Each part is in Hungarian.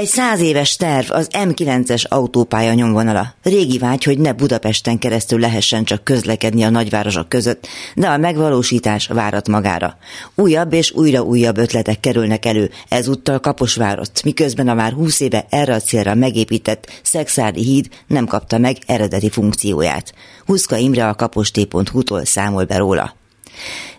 Egy száz éves terv az M9-es autópálya nyomvonala. Régi vágy, hogy ne Budapesten keresztül lehessen csak közlekedni a nagyvárosok között, de a megvalósítás várat magára. Újabb és újra újabb ötletek kerülnek elő, ezúttal Kaposvárot, miközben a már húsz éve erre a célra megépített Szexádi híd nem kapta meg eredeti funkcióját. Huszka Imre a kaposté.hu-tól számol be róla.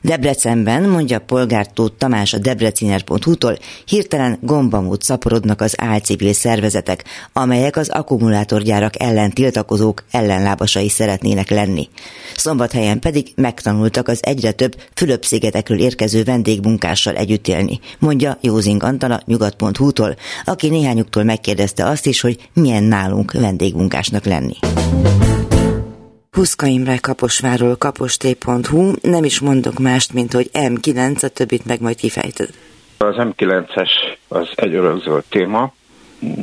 Debrecenben, mondja polgártót Tamás a debreciner.hu-tól, hirtelen gombamód szaporodnak az álcivil szervezetek, amelyek az akkumulátorgyárak ellen tiltakozók ellenlábasai szeretnének lenni. Szombathelyen pedig megtanultak az egyre több Fülöp-szigetekről érkező vendégmunkással együtt élni, mondja Józing Antala nyugat.hu-tól, aki néhányuktól megkérdezte azt is, hogy milyen nálunk vendégmunkásnak lenni. Huszka Imre Kaposváról, kaposté.hu, nem is mondok mást, mint hogy M9, a többit meg majd kifejted. Az M9-es az egy örökzöld téma,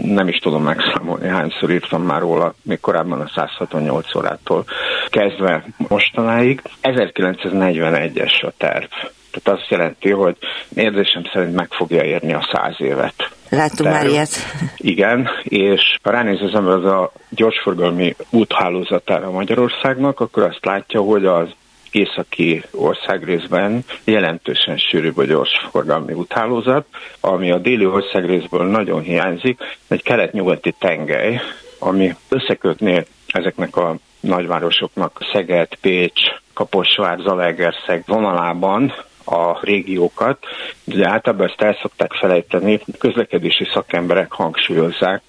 nem is tudom megszámolni, hányszor írtam már róla, még korábban a 168 órától kezdve mostanáig. 1941-es a terv. Tehát azt jelenti, hogy érzésem szerint meg fogja érni a száz évet. Láttunk már ilyet. Igen, és ha ránéz az ember az a gyorsforgalmi úthálózatára Magyarországnak, akkor azt látja, hogy az északi országrészben jelentősen sűrűbb a gyorsforgalmi úthálózat, ami a déli országrészből nagyon hiányzik, egy kelet-nyugati tengely, ami összekötné ezeknek a nagyvárosoknak Szeged, Pécs, Kaposvár, Zalaegerszeg vonalában a régiókat. Ugye általában ezt el szokták felejteni, közlekedési szakemberek hangsúlyozzák,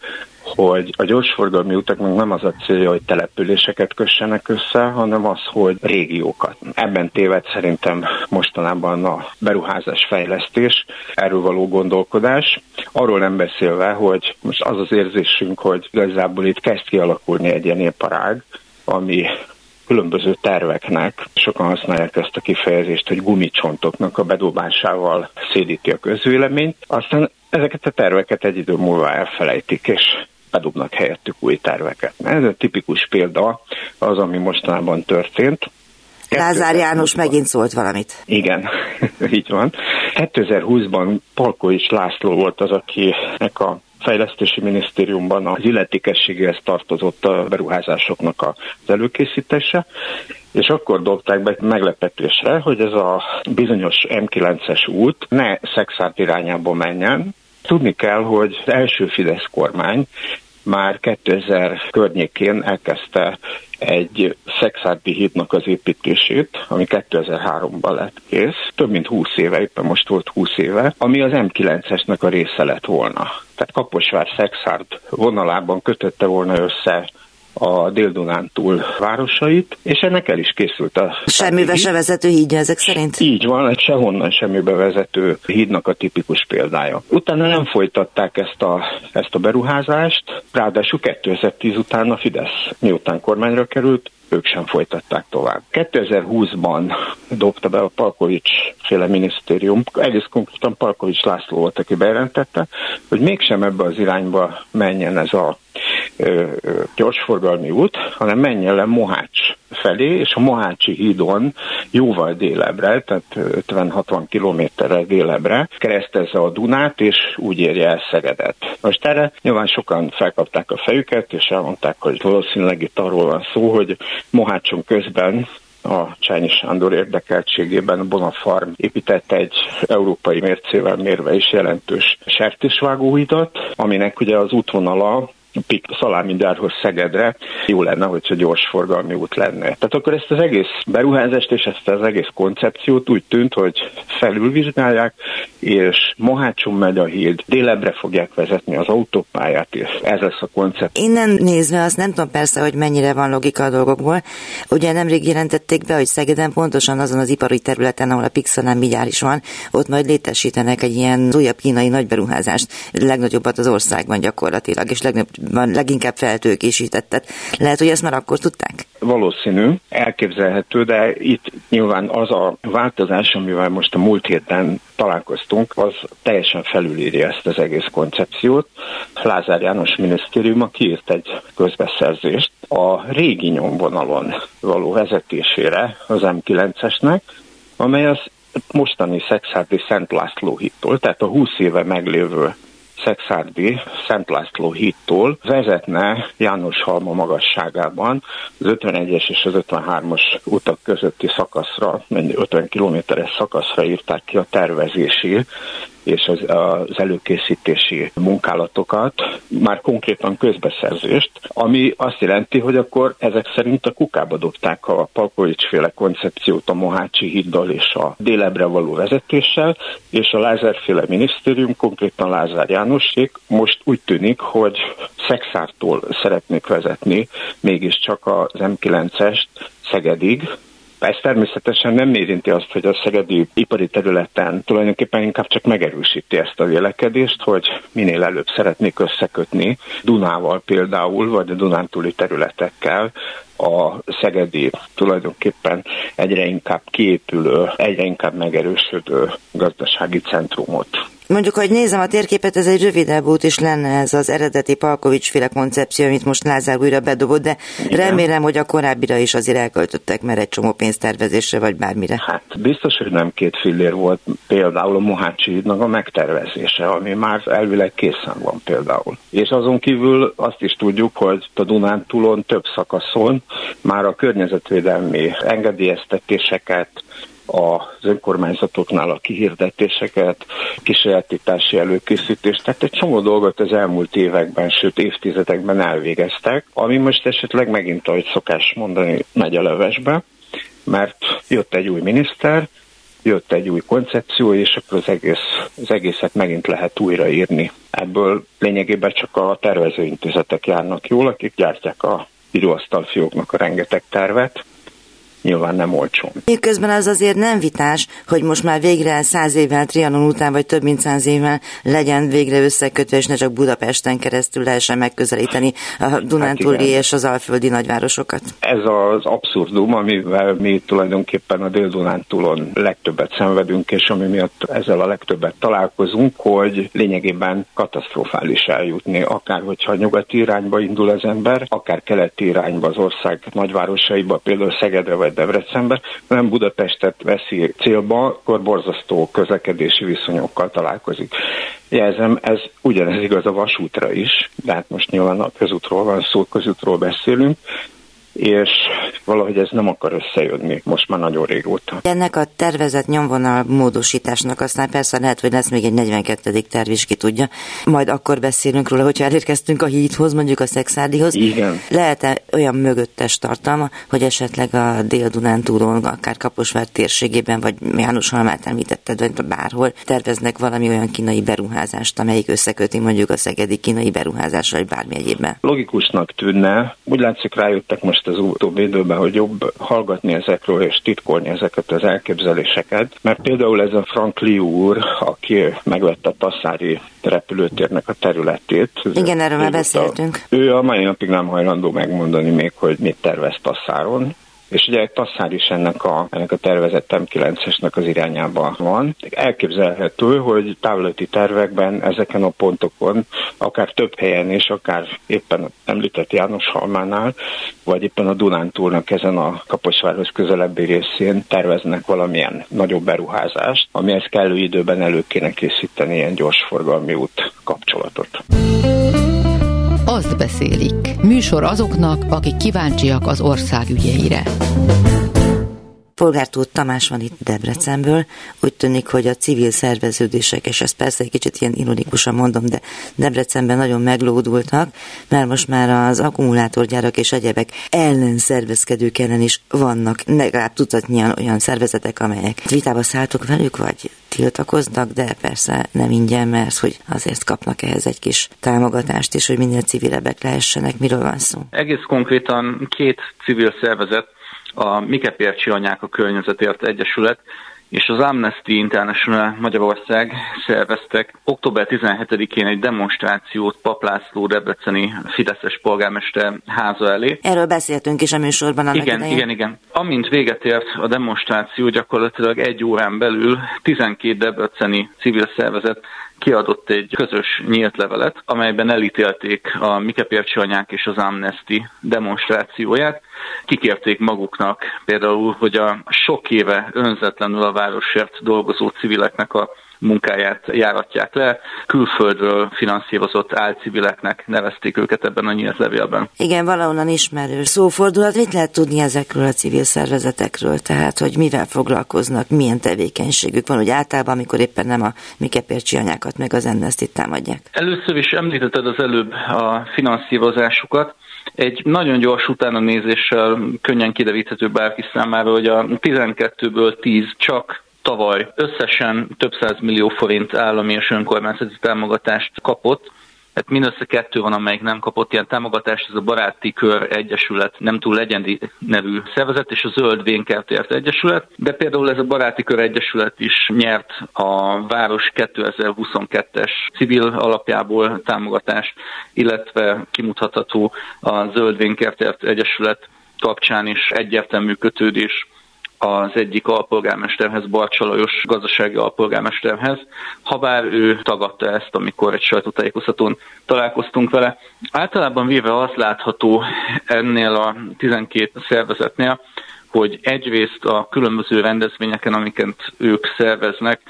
hogy a gyorsforgalmi utaknak nem az a célja, hogy településeket kössenek össze, hanem az, hogy régiókat. Ebben téved szerintem mostanában a beruházás fejlesztés, erről való gondolkodás. Arról nem beszélve, hogy most az az érzésünk, hogy igazából itt kezd kialakulni egy ilyen iparág, ami különböző terveknek, sokan használják ezt a kifejezést, hogy gumicsontoknak a bedobásával szédíti a közvéleményt, aztán ezeket a terveket egy idő múlva elfelejtik, és bedobnak helyettük új terveket. Ez a tipikus példa az, ami mostanában történt. Lázár János megint szólt valamit. Igen, így van. 2020-ban Palkovics László volt az, akinek a fejlesztési minisztériumban az illetékességéhez tartozott a beruházásoknak az előkészítése, és akkor dobták be meglepetésre, hogy ez a bizonyos M9-es út ne Szexárt irányába menjen. Tudni kell, hogy az első Fidesz kormány már 2000 környékén elkezdte egy szexárdi hídnak az építését, ami 2003-ban lett kész, több mint 20 éve, éppen most volt 20 éve, ami az M9-esnek a része lett volna. Tehát Kaposvár-Szexárd vonalában kötötte volna össze a Dél-Dunántúl városait, és ennek el is készült a... Semmibe se vezető hídja ezek szerint? Így van, egy sehonnan semmibe vezető hídnak a tipikus példája. Utána nem folytatták ezt a, ezt a beruházást, ráadásul 2010 után a Fidesz, miután kormányra került, ők sem folytatták tovább. 2020-ban dobta be a Palkovics féle minisztérium, egész konkrétan Palkovics László volt, aki bejelentette, hogy mégsem ebbe az irányba menjen ez a gyorsforgalmi út, hanem menjen le Mohács felé, és a Mohácsi hídon jóval délebre, tehát 50-60 kilométerrel délebre keresztezze a Dunát, és úgy érje el Szegedet. Most erre nyilván sokan felkapták a fejüket, és elmondták, hogy valószínűleg itt arról van szó, hogy Mohácson közben a Csányi Sándor érdekeltségében Bonafarm épített egy európai mércével mérve is jelentős sertésvágóhidat, aminek ugye az útvonala Pik szalámigyárhoz Szegedre, jó lenne, hogyha gyors forgalmi út lenne. Tehát akkor ezt az egész beruházást és ezt az egész koncepciót úgy tűnt, hogy felülvizsgálják, és Mohácson megy a híd, délebre fogják vezetni az autópályát, és ez lesz a koncepció. Innen nézve azt nem tudom persze, hogy mennyire van logika a dolgokból. Ugye nemrég jelentették be, hogy Szegeden pontosan azon az ipari területen, ahol a Pixelán is van, ott majd létesítenek egy ilyen újabb kínai nagyberuházást, legnagyobbat az országban gyakorlatilag, és legnagyobb van leginkább feltőkésítettet. Lehet, hogy ezt már akkor tudták? Valószínű, elképzelhető, de itt nyilván az a változás, amivel most a múlt héten találkoztunk, az teljesen felülírja ezt az egész koncepciót. Lázár János minisztériuma kiírt egy közbeszerzést, a régi nyomvonalon való vezetésére az M9-esnek, amely az mostani Szexárdi Szent László hittól, tehát a 20 éve meglévő Szexárdi Szent László hídtól vezetne János Halma magasságában az 51-es és az 53-as utak közötti szakaszra, 50 kilométeres szakaszra írták ki a tervezési és az, az előkészítési munkálatokat, már konkrétan közbeszerzést, ami azt jelenti, hogy akkor ezek szerint a kukába dobták a Palkovics féle koncepciót a Mohácsi híddal és a délebre való vezetéssel, és a Lázárféle minisztérium, konkrétan Lázár Jánosék most úgy tűnik, hogy Szexártól szeretnék vezetni mégiscsak az M9-est Szegedig, ez természetesen nem érinti azt, hogy a szegedi ipari területen tulajdonképpen inkább csak megerősíti ezt a vélekedést, hogy minél előbb szeretnék összekötni Dunával például, vagy a Dunántúli területekkel a szegedi tulajdonképpen egyre inkább kiépülő, egyre inkább megerősödő gazdasági centrumot. Mondjuk, hogy nézem a térképet, ez egy rövidebb út is lenne ez az eredeti Palkovics féle koncepció, amit most Lázár újra bedobott, de Igen. remélem, hogy a korábbira is azért elköltöttek, mert egy csomó pénztervezésre vagy bármire. Hát biztos, hogy nem két fillér volt például a Mohácsi hídnak a megtervezése, ami már elvileg készen van például. És azon kívül azt is tudjuk, hogy a Dunántúlon több szakaszon már a környezetvédelmi engedélyeztetéseket, az önkormányzatoknál a kihirdetéseket, kisajátítási előkészítést, tehát egy csomó dolgot az elmúlt években, sőt évtizedekben elvégeztek, ami most esetleg megint, ahogy szokás mondani, megy a levesbe, mert jött egy új miniszter, jött egy új koncepció, és akkor az, egész, az egészet megint lehet újraírni. Ebből lényegében csak a tervezőintézetek járnak jól, akik gyártják a íróasztalfióknak a rengeteg tervet, nyilván nem olcsó. Miközben az azért nem vitás, hogy most már végre száz évvel Trianon után, vagy több mint száz évvel legyen végre összekötve, és ne csak Budapesten keresztül lehessen megközelíteni a Dunántúli hát és az alföldi nagyvárosokat. Ez az abszurdum, amivel mi tulajdonképpen a Dél-Dunántúlon legtöbbet szenvedünk, és ami miatt ezzel a legtöbbet találkozunk, hogy lényegében katasztrofális eljutni, akár hogyha nyugati irányba indul az ember, akár keleti irányba az ország nagyvárosaiba, például Szegedre vagy vagy Debrecenbe, nem Budapestet veszi célba, akkor borzasztó közlekedési viszonyokkal találkozik. Jelzem, ez ugyanez igaz a vasútra is, de hát most nyilván a közútról van szó, közútról beszélünk, és valahogy ez nem akar összejönni most már nagyon régóta. Ennek a tervezett nyomvonal módosításnak aztán persze lehet, hogy lesz még egy 42. terv is, ki tudja. Majd akkor beszélünk róla, hogyha elérkeztünk a hídhoz, mondjuk a Szexádihoz. Igen. Lehet-e olyan mögöttes tartalma, hogy esetleg a Dél-Dunántúron, akár Kaposvár térségében, vagy János Halmát említetted, vagy bárhol terveznek valami olyan kínai beruházást, amelyik összeköti mondjuk a szegedi kínai beruházással, vagy bármi egyébben? Logikusnak tűnne. Úgy látszik rájöttek most az utóbbi időben, hogy jobb hallgatni ezekről és titkolni ezeket az elképzeléseket, mert például ez a Frank Liu úr, aki megvette a Tassári repülőtérnek a területét. Igen, erről már beszéltünk. Ő a mai napig nem hajlandó megmondani még, hogy mit tervez Tassáron, és ugye egy passzár is ennek a, ennek a tervezett M9-esnek az irányában van. Elképzelhető, hogy távlati tervekben ezeken a pontokon, akár több helyen és akár éppen említett János Halmánál, vagy éppen a Dunántúlnak ezen a Kaposvárhoz közelebbi részén terveznek valamilyen nagyobb beruházást, amihez kellő időben elő kéne készíteni ilyen gyorsforgalmi út kapcsolatot. Azt beszélik. Műsor azoknak, akik kíváncsiak az ország ügyeire. Polgártót Tamás van itt Debrecenből. Úgy tűnik, hogy a civil szerveződések, és ezt persze egy kicsit ilyen ironikusan mondom, de Debrecenben nagyon meglódultak, mert most már az akkumulátorgyárak és egyebek ellen szervezkedők ellen is vannak legalább tudatnyian olyan szervezetek, amelyek vitába szálltok velük, vagy tiltakoznak, de persze nem ingyen, mert hogy azért kapnak ehhez egy kis támogatást is, hogy minél civilebbek lehessenek. Miről van szó? Egész konkrétan két civil szervezet a Mike Pércsi Anyák a Környezetért Egyesület és az Amnesty International Magyarország szerveztek október 17-én egy demonstrációt Paplászló Debreceni Fideszes polgármester háza elé. Erről beszéltünk is a műsorban. Annak igen, idején. igen, igen. Amint véget ért a demonstráció, gyakorlatilag egy órán belül 12 debreceni civil szervezet kiadott egy közös nyílt levelet, amelyben elítélték a Mikepércsi anyák és az Amnesty demonstrációját. Kikérték maguknak például, hogy a sok éve önzetlenül a városért dolgozó civileknek a munkáját járatják le. Külföldről finanszírozott álcivileknek nevezték őket ebben a nyílt levélben. Igen, valahonnan ismerő szófordulat. Mit lehet tudni ezekről a civil szervezetekről? Tehát, hogy mivel foglalkoznak, milyen tevékenységük van, hogy általában, amikor éppen nem a Mikepércsi anyákat meg az Amnesty támadják? Először is említetted az előbb a finanszírozásukat. Egy nagyon gyors utána nézéssel könnyen kideríthető bárki számára, hogy a 12-ből 10 csak tavaly összesen több száz millió forint állami és önkormányzati támogatást kapott, Hát mindössze kettő van, amelyik nem kapott ilyen támogatást, ez a Baráti Kör Egyesület, nem túl legyendi nevű szervezet, és a Zöld Vénkertért Egyesület, de például ez a Baráti Kör Egyesület is nyert a Város 2022-es civil alapjából támogatást, illetve kimutatható a Zöld Vénkertért Egyesület kapcsán is egyértelmű kötődés az egyik alpolgármesterhez, Barcsa Lajos gazdasági alpolgármesterhez, habár ő tagadta ezt, amikor egy sajtótájékoztatón találkoztunk vele. Általában véve az látható ennél a 12 szervezetnél, hogy egyrészt a különböző rendezvényeken, amiket ők szerveznek,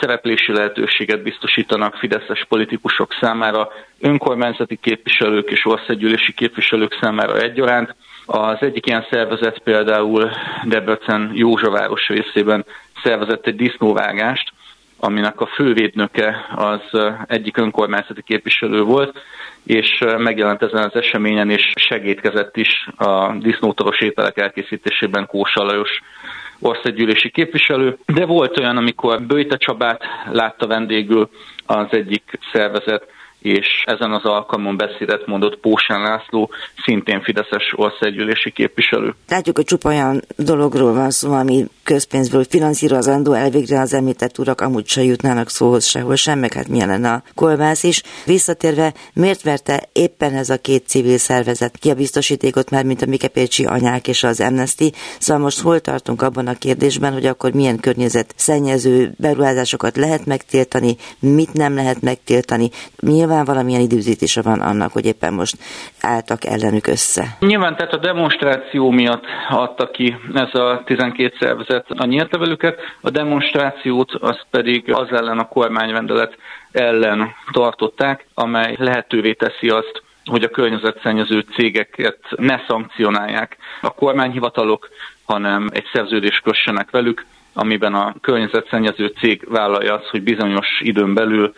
szereplési lehetőséget biztosítanak fideszes politikusok számára, önkormányzati képviselők és országgyűlési képviselők számára egyaránt, az egyik ilyen szervezet például Debrecen Józsaváros részében szervezett egy disznóvágást, aminek a fővédnöke az egyik önkormányzati képviselő volt, és megjelent ezen az eseményen, és segítkezett is a disznótoros ételek elkészítésében Kósa Lajos országgyűlési képviselő, de volt olyan, amikor Böjte Csabát látta vendégül az egyik szervezet, és ezen az alkalmon beszédet mondott Pósán László, szintén Fideszes országgyűlési képviselő. Látjuk, hogy csupa olyan dologról van szó, ami közpénzből finanszírozandó, elvégre az említett urak amúgy se jutnának szóhoz sehol sem, meg hát milyen lenne a kolbász is. Visszatérve, miért verte éppen ez a két civil szervezet ki a biztosítékot már, mint a Mikepécsi anyák és az Amnesty? Szóval most hol tartunk abban a kérdésben, hogy akkor milyen környezet szennyező beruházásokat lehet megtiltani, mit nem lehet megtiltani? Nyilván valamilyen időzítése van annak, hogy éppen most álltak ellenük össze. Nyilván tehát a demonstráció miatt adta ki ez a 12 szervezet a nyíltlevelüket, a demonstrációt az pedig az ellen a kormányrendelet ellen tartották, amely lehetővé teszi azt, hogy a környezetszennyező cégeket ne szankcionálják a kormányhivatalok, hanem egy szerződést kössenek velük, amiben a környezetszennyező cég vállalja azt, hogy bizonyos időn belül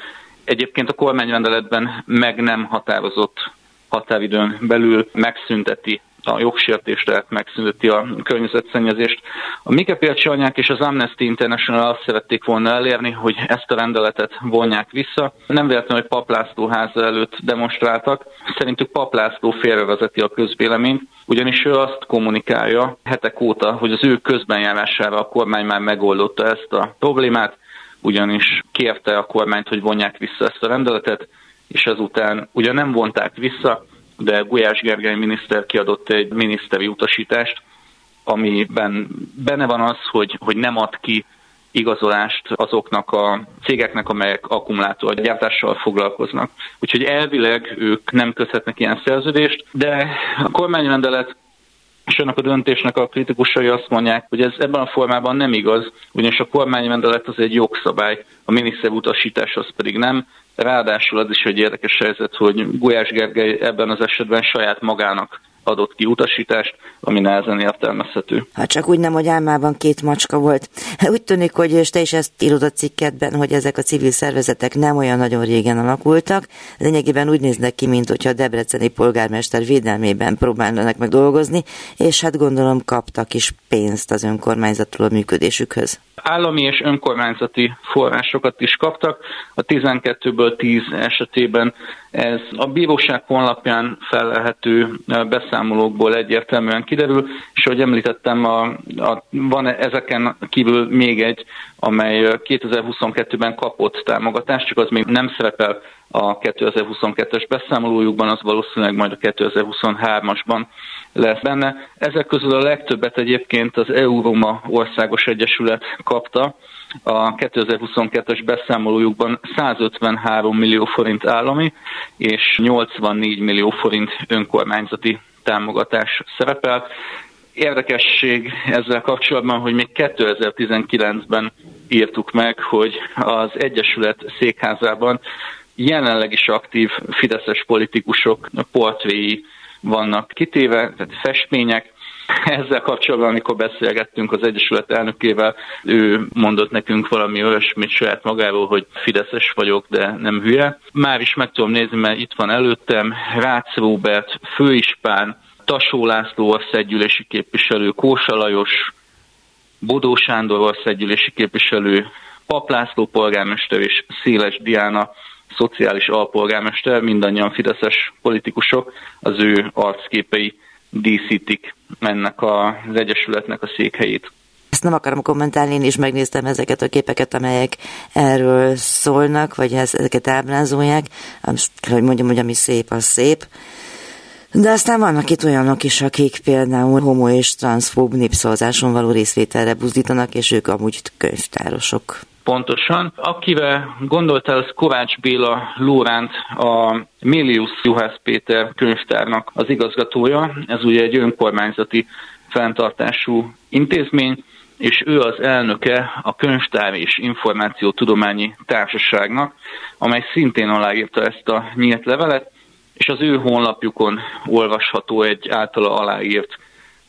egyébként a kormányrendeletben meg nem határozott határidőn belül megszünteti a jogsértést, tehát megszünteti a környezetszennyezést. A Mikepércsi anyák és az Amnesty International azt szerették volna elérni, hogy ezt a rendeletet vonják vissza. Nem véletlenül, hogy Paplászló háza előtt demonstráltak. Szerintük Paplászló félrevezeti a közvéleményt, ugyanis ő azt kommunikálja hetek óta, hogy az ő közbenjárására a kormány már megoldotta ezt a problémát, ugyanis kérte a kormányt, hogy vonják vissza ezt a rendeletet, és ezután ugye nem vonták vissza, de Gulyás Gergely miniszter kiadott egy miniszteri utasítást, amiben benne van az, hogy, hogy nem ad ki igazolást azoknak a cégeknek, amelyek akkumulátorgyártással foglalkoznak. Úgyhogy elvileg ők nem köthetnek ilyen szerződést, de a kormányrendelet és ennek a döntésnek a kritikusai azt mondják, hogy ez ebben a formában nem igaz, ugyanis a kormányrendelet az egy jogszabály, a miniszter utasítás az pedig nem. Ráadásul az is egy érdekes helyzet, hogy Gulyás Gergely ebben az esetben saját magának adott ki utasítást, ami nehezen értelmezhető. Hát csak úgy nem, hogy álmában két macska volt. Úgy tűnik, hogy te is ezt írod a cikketben, hogy ezek a civil szervezetek nem olyan nagyon régen alakultak. Lényegében úgy néznek ki, mint hogyha a debreceni polgármester védelmében próbálnának meg dolgozni, és hát gondolom kaptak is pénzt az önkormányzattól a működésükhöz. Állami és önkormányzati forrásokat is kaptak. A 12-ből 10 esetében ez a bíróság honlapján felelhető beszámolókból egyértelműen kiderül, és ahogy említettem, a, a, van ezeken kívül még egy, amely 2022-ben kapott támogatást, csak az még nem szerepel a 2022-es beszámolójukban, az valószínűleg majd a 2023-asban lesz benne. Ezek közül a legtöbbet egyébként az Euroma Országos Egyesület kapta. A 2022-es beszámolójukban 153 millió forint állami és 84 millió forint önkormányzati támogatás szerepel. Érdekesség ezzel kapcsolatban, hogy még 2019-ben írtuk meg, hogy az Egyesület székházában jelenleg is aktív fideszes politikusok portréi vannak kitéve, tehát festmények, ezzel kapcsolatban, amikor beszélgettünk az Egyesület elnökével, ő mondott nekünk valami olyasmit saját magáról, hogy fideszes vagyok, de nem hülye. Már is meg tudom nézni, mert itt van előttem Rácz Róbert, Főispán, Tasó László országgyűlési képviselő, Kósa Lajos, Bodó Sándor országgyűlési képviselő, Pap László polgármester és Széles Diana szociális alpolgármester, mindannyian fideszes politikusok, az ő arcképei díszítik ennek az egyesületnek a székhelyét. Ezt nem akarom kommentálni, én is megnéztem ezeket a képeket, amelyek erről szólnak, vagy ezeket ábrázolják. Most kell, hogy mondjam, hogy ami szép, az szép. De aztán vannak itt olyanok is, akik például homo és transzfób népszavazáson való részvételre buzdítanak, és ők amúgy könyvtárosok. Pontosan. Akivel gondoltál, az Kovács Béla Lóránt, a Milius Juhász Péter könyvtárnak az igazgatója. Ez ugye egy önkormányzati fenntartású intézmény, és ő az elnöke a Könyvtár és Információtudományi Társaságnak, amely szintén aláírta ezt a nyílt levelet, és az ő honlapjukon olvasható egy általa aláírt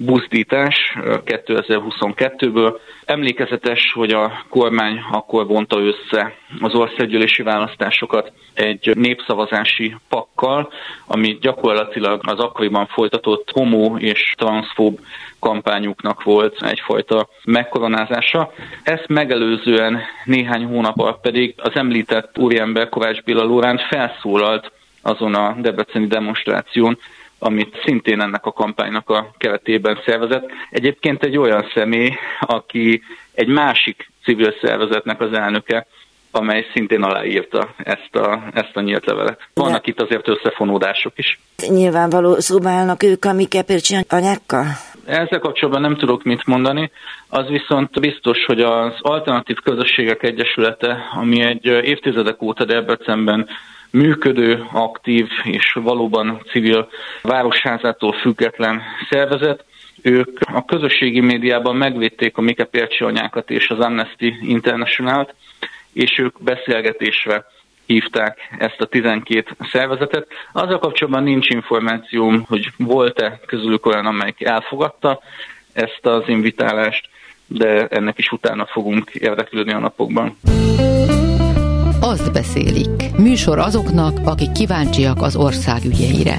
buzdítás 2022-ből. Emlékezetes, hogy a kormány akkor vonta össze az országgyűlési választásokat egy népszavazási pakkal, ami gyakorlatilag az akkoriban folytatott homo és transzfób kampányuknak volt egyfajta megkoronázása. Ezt megelőzően néhány hónap pedig az említett úriember Kovács Béla Lóránt felszólalt azon a debreceni demonstráción, amit szintén ennek a kampánynak a keretében szervezett. Egyébként egy olyan személy, aki egy másik civil szervezetnek az elnöke, amely szintén aláírta ezt a, ezt a nyílt levelet. Vannak De... itt azért összefonódások is. Nyilvánvaló szobálnak ők a Mike Pircsi anyákkal? Ezzel kapcsolatban nem tudok mit mondani, az viszont biztos, hogy az Alternatív Közösségek Egyesülete, ami egy évtizedek óta Debrecenben működő, aktív és valóban civil városházától független szervezet. Ők a közösségi médiában megvédték a Mike Pércsi anyákat és az Amnesty International-t, és ők beszélgetésre hívták ezt a 12 szervezetet. Azzal kapcsolatban nincs információm, hogy volt-e közülük olyan, amelyik elfogadta ezt az invitálást, de ennek is utána fogunk érdeklődni a napokban. Azt beszélik. Műsor azoknak, akik kíváncsiak az ország ügyeire.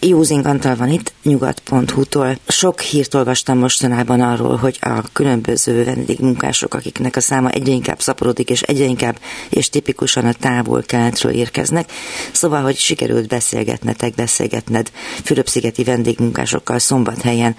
Józing Antal van itt, nyugat.hu-tól. Sok hírt olvastam mostanában arról, hogy a különböző vendégmunkások, akiknek a száma egyre inkább szaporodik, és egyre inkább és tipikusan a távol keletről érkeznek. Szóval, hogy sikerült beszélgetnetek, beszélgetned Fülöp-szigeti vendégmunkásokkal szombathelyen.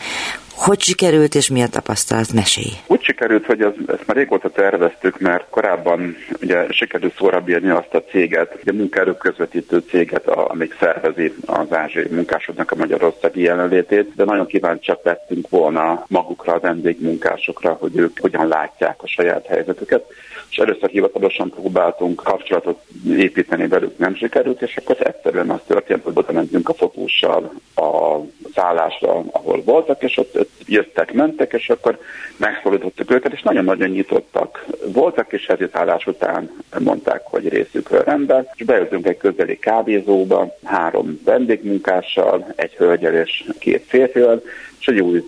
Hogy sikerült, és mi a tapasztalat? Mesélj! Úgy sikerült, hogy az, ezt már régóta terveztük, mert korábban ugye sikerült szóra bírni azt a céget, a munkaerő közvetítő céget, amelyik szervezi az ázsiai munkásoknak a magyarországi jelenlétét, de nagyon kíváncsiak lettünk volna magukra, a vendégmunkásokra, hogy ők hogyan látják a saját helyzetüket és először hivatalosan próbáltunk kapcsolatot építeni velük, nem sikerült, és akkor egyszerűen az történt, hogy oda mentünk a fotóssal a szállásra, ahol voltak, és ott jöttek, mentek, és akkor megszólítottuk őket, és nagyon-nagyon nyitottak voltak, és állás után mondták, hogy részükről rendben, és bejöttünk egy közeli kávézóba, három vendégmunkással, egy hölgyel és két férfival, és egy új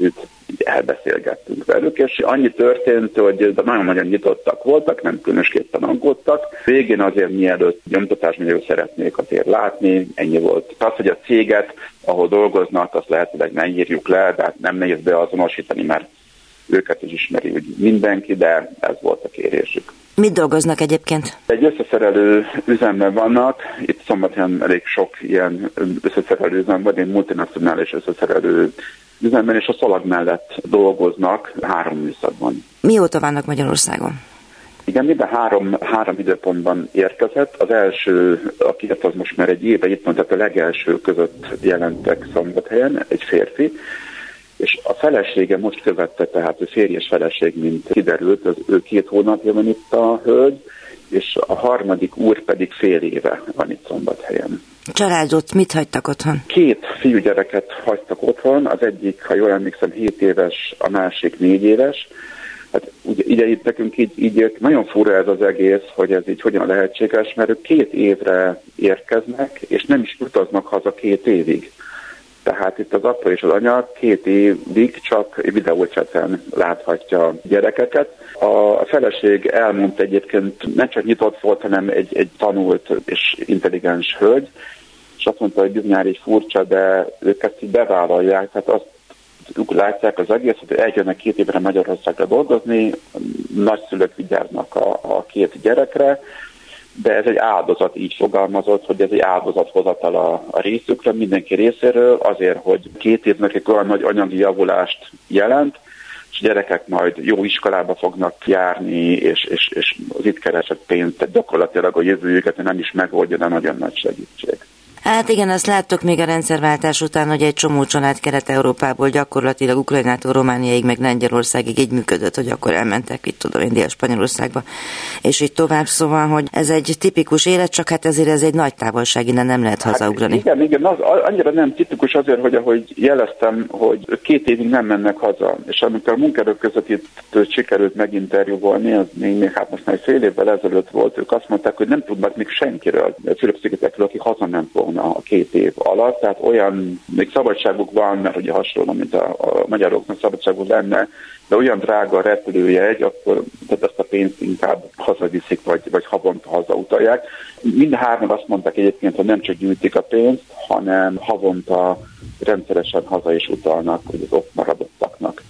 elbeszélgettünk velük, és annyi történt, hogy nagyon-nagyon nyitottak voltak, nem különösképpen aggódtak. Végén azért mielőtt nyomtatás még szeretnék azért látni, ennyi volt. Az, hogy a céget, ahol dolgoznak, azt lehetőleg ne írjuk le, de hát nem nehéz beazonosítani, mert őket is ismeri úgy mindenki, de ez volt a kérésük. Mit dolgoznak egyébként? Egy összeszerelő üzemben vannak, itt szombathelyen elég sok ilyen összeszerelő üzem van, egy multinacionális összeszerelő üzemben, és a szalag mellett dolgoznak három műszakban. Mióta vannak Magyarországon? Igen, minden három, három időpontban érkezett. Az első, aki az most már egy éve itt van, tehát a legelső között jelentek szombathelyen, egy férfi, és a felesége most követte, tehát a férjes feleség, mint kiderült, az ő két hónapja van itt a hölgy, és a harmadik úr pedig fél éve van itt szombathelyen. Családot mit hagytak otthon? Két fiúgyereket hagytak otthon, az egyik, ha jól emlékszem, 7 éves, a másik 4 éves. Hát ugye, ide itt nekünk így, így nagyon fura ez az egész, hogy ez így hogyan lehetséges, mert ők két évre érkeznek, és nem is utaznak haza két évig. Tehát itt az apa és az anya két évig csak videócseten láthatja gyerekeket. A feleség elmondta egyébként nem csak nyitott volt, hanem egy, egy tanult és intelligens hölgy, és azt mondta, hogy bizonyára egy furcsa, de ők ezt így bevállalják, tehát azt látják az egészet, hogy eljönnek két évre Magyarországra dolgozni, nagyszülők vigyáznak a, a két gyerekre, de ez egy áldozat, így fogalmazott, hogy ez egy áldozathozatal a, a részükre, mindenki részéről, azért, hogy két évnek egy olyan nagy anyagi javulást jelent, és gyerekek majd jó iskolába fognak járni, és, és, és az itt keresett pénzt, tehát gyakorlatilag a jövőjüket nem is megoldja, de nagyon nagy segítség. Hát igen, azt láttok még a rendszerváltás után, hogy egy csomó család Kelet-Európából gyakorlatilag Ukrajnától Romániaig, meg Lengyelországig így működött, hogy akkor elmentek, itt tudom én, Dél-Spanyolországba, és így tovább, szóval, hogy ez egy tipikus élet, csak hát ezért ez egy nagy távolság, innen nem lehet hát hazaugrani. Hát igen, igen, az, annyira nem tipikus azért, hogy ahogy jeleztem, hogy két évig nem mennek haza, és amikor a munkerők között itt sikerült meginterjúvolni, az még, még hát most már fél évvel ezelőtt volt, ők azt mondták, hogy nem tudnak még senkiről, a Fülöp-szigetekről, aki hazament volna a két év alatt, tehát olyan, még szabadságuk van, mert ugye hasonló, mint a, a magyaroknak szabadságuk lenne, de olyan drága a repülőjegy, akkor tehát ezt a pénzt inkább hazaviszik, vagy, vagy havonta hazautalják. Mind hárman azt mondták egyébként, hogy nem csak gyűjtik a pénzt, hanem havonta rendszeresen haza is utalnak, hogy az ott maradottaknak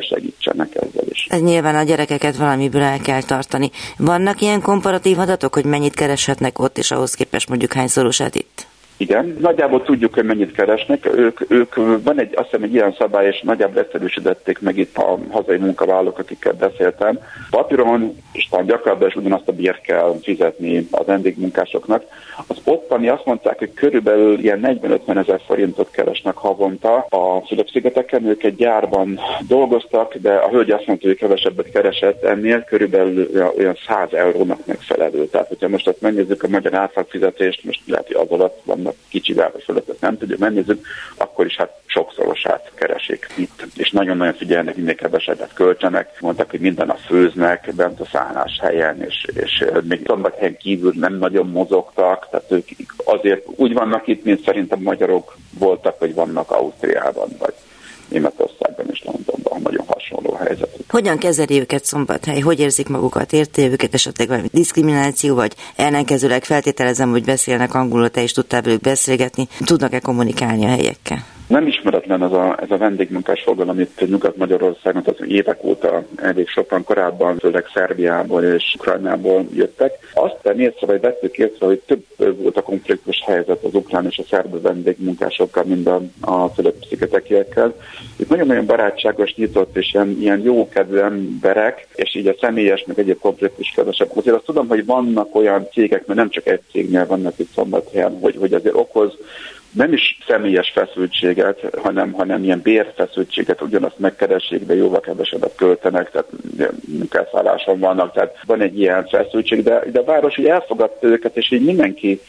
segítsenek ezzel is. Ez nyilván a gyerekeket valamiből el kell tartani. Vannak ilyen komparatív adatok, hogy mennyit kereshetnek ott, és ahhoz képest mondjuk hányszorosát itt? Igen, nagyjából tudjuk, hogy mennyit keresnek. Ők, ők van egy, azt hiszem, egy ilyen szabály, és nagyjából egyszerűsítették meg itt a hazai munkavállalók, akikkel beszéltem. Papíron és talán gyakorlatban is ugyanazt a bért kell fizetni az vendégmunkásoknak. Az ottani azt mondták, hogy körülbelül ilyen 40-50 ezer forintot keresnek havonta a Fülöp-szigeteken. Ők egy gyárban dolgoztak, de a hölgy azt mondta, hogy kevesebbet keresett ennél, körülbelül olyan 100 eurónak megfelelő. Tehát, hogyha most azt megnézzük a magyar átlagfizetést, most lehet, hogy az alatt van vannak kicsivel vagy fölött, nem tudjuk megnézzük, akkor is hát sokszorosát keresik itt. És nagyon-nagyon figyelnek, minél kevesebbet költsenek. Mondták, hogy minden a főznek bent a szállás helyen, és, és még helyen kívül nem nagyon mozogtak, tehát ők azért úgy vannak itt, mint szerintem magyarok voltak, vagy vannak Ausztriában, vagy Németországban és Londonban nagyon hasonló helyzet. Hogyan kezeli őket Szombathely? Hogy érzik magukat? Érti őket esetleg valami diszkrimináció, vagy ellenkezőleg feltételezem, hogy beszélnek angolul, te is tudtál velük beszélgetni. Tudnak-e kommunikálni a helyekkel? Nem ismeretlen ez a, ez a vendégmunkás fogalom itt Nyugat-Magyarországon, az évek óta elég sokan korábban, főleg Szerbiából és Ukrajnából jöttek. Azt észre, vagy vettük észre, hogy több volt a konfliktus helyzet az ukrán és a szerb vendégmunkásokkal, mint a, a Fülöp-szigetekiekkel. Itt nagyon-nagyon barátságos, nyitott és ilyen, ilyen jókedvű emberek, és így a személyes, meg egyéb konfliktus kedvesek. Azért azt tudom, hogy vannak olyan cégek, mert nem csak egy cégnél vannak itt szombathelyen, hogy, hogy azért okoz nem is személyes feszültséget, hanem, hanem ilyen bérfeszültséget ugyanazt megkeressék, de jóval kevesebbet költenek, tehát munkálszálláson vannak, tehát van egy ilyen feszültség, de, de a város így elfogadta őket, és így mindenki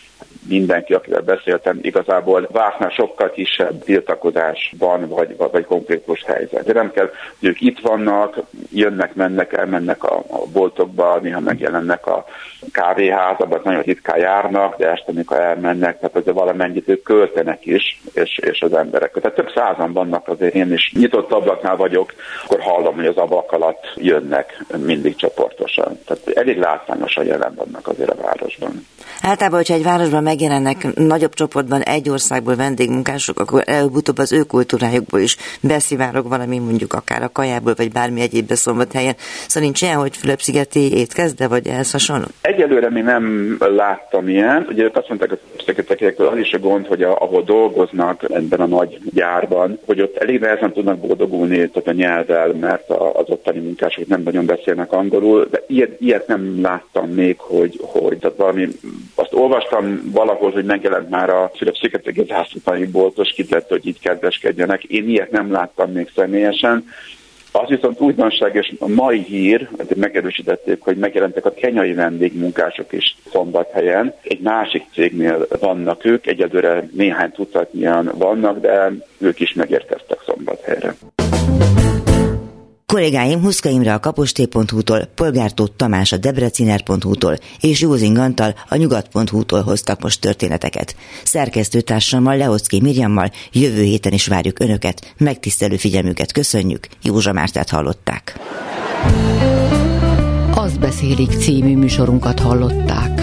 mindenki, akivel beszéltem, igazából vártnál sokkal kisebb tiltakozásban, vagy, vagy konfliktus helyzet. De nem kell, hogy ők itt vannak, jönnek, mennek, elmennek a, a boltokba, néha megjelennek a kávéházakban, nagyon ritkán járnak, de este, mikor elmennek, tehát azért valamennyit ők költenek is, és, és az emberek. Tehát több százan vannak azért, én is nyitott ablaknál vagyok, akkor hallom, hogy az ablak alatt jönnek mindig csoportosan. Tehát elég látványosan jelen vannak azért a városban. Általában, hogyha egy városban megjelennek nagyobb csoportban egy országból vendégmunkások, akkor előbb-utóbb az ő kultúrájukból is beszivárog valami, mondjuk akár a kajából, vagy bármi egyéb helyen. Szóval nincs ilyen, hogy Fülöp-szigeti étkezde, vagy ehhez hasonló? Egyelőre mi nem láttam ilyen. Ugye azt mondták, hogy szekretekekről az is a gond, hogy a, ahol dolgoznak ebben a nagy gyárban, hogy ott elég nehezen tudnak boldogulni tehát a nyelvvel, mert az ottani munkások nem nagyon beszélnek angolul, de ilyet, ilyet nem láttam még, hogy, hogy tehát valami, azt olvastam valahol, hogy megjelent már a Fülöp-szigeteki zászlótani boltos, kitett, hogy így kedveskedjenek. Én ilyet nem láttam még személyesen, az viszont újdonság, és a mai hír, megerősítették, hogy megjelentek a kenyai vendégmunkások is szombathelyen. Egy másik cégnél vannak ők, egyedülre néhány tucatnyian vannak, de ők is megérkeztek szombathelyre. Kollégáim Huszka Imre a kaposté.hu-tól, Polgártót Tamás a debreciner.hu-tól és Józing Antal a nyugat.hu-tól hoztak most történeteket. Szerkesztőtársammal Leocki Mirjammal jövő héten is várjuk Önöket, megtisztelő figyelmüket köszönjük, Józsa Mártát hallották. Az beszélik című műsorunkat hallották.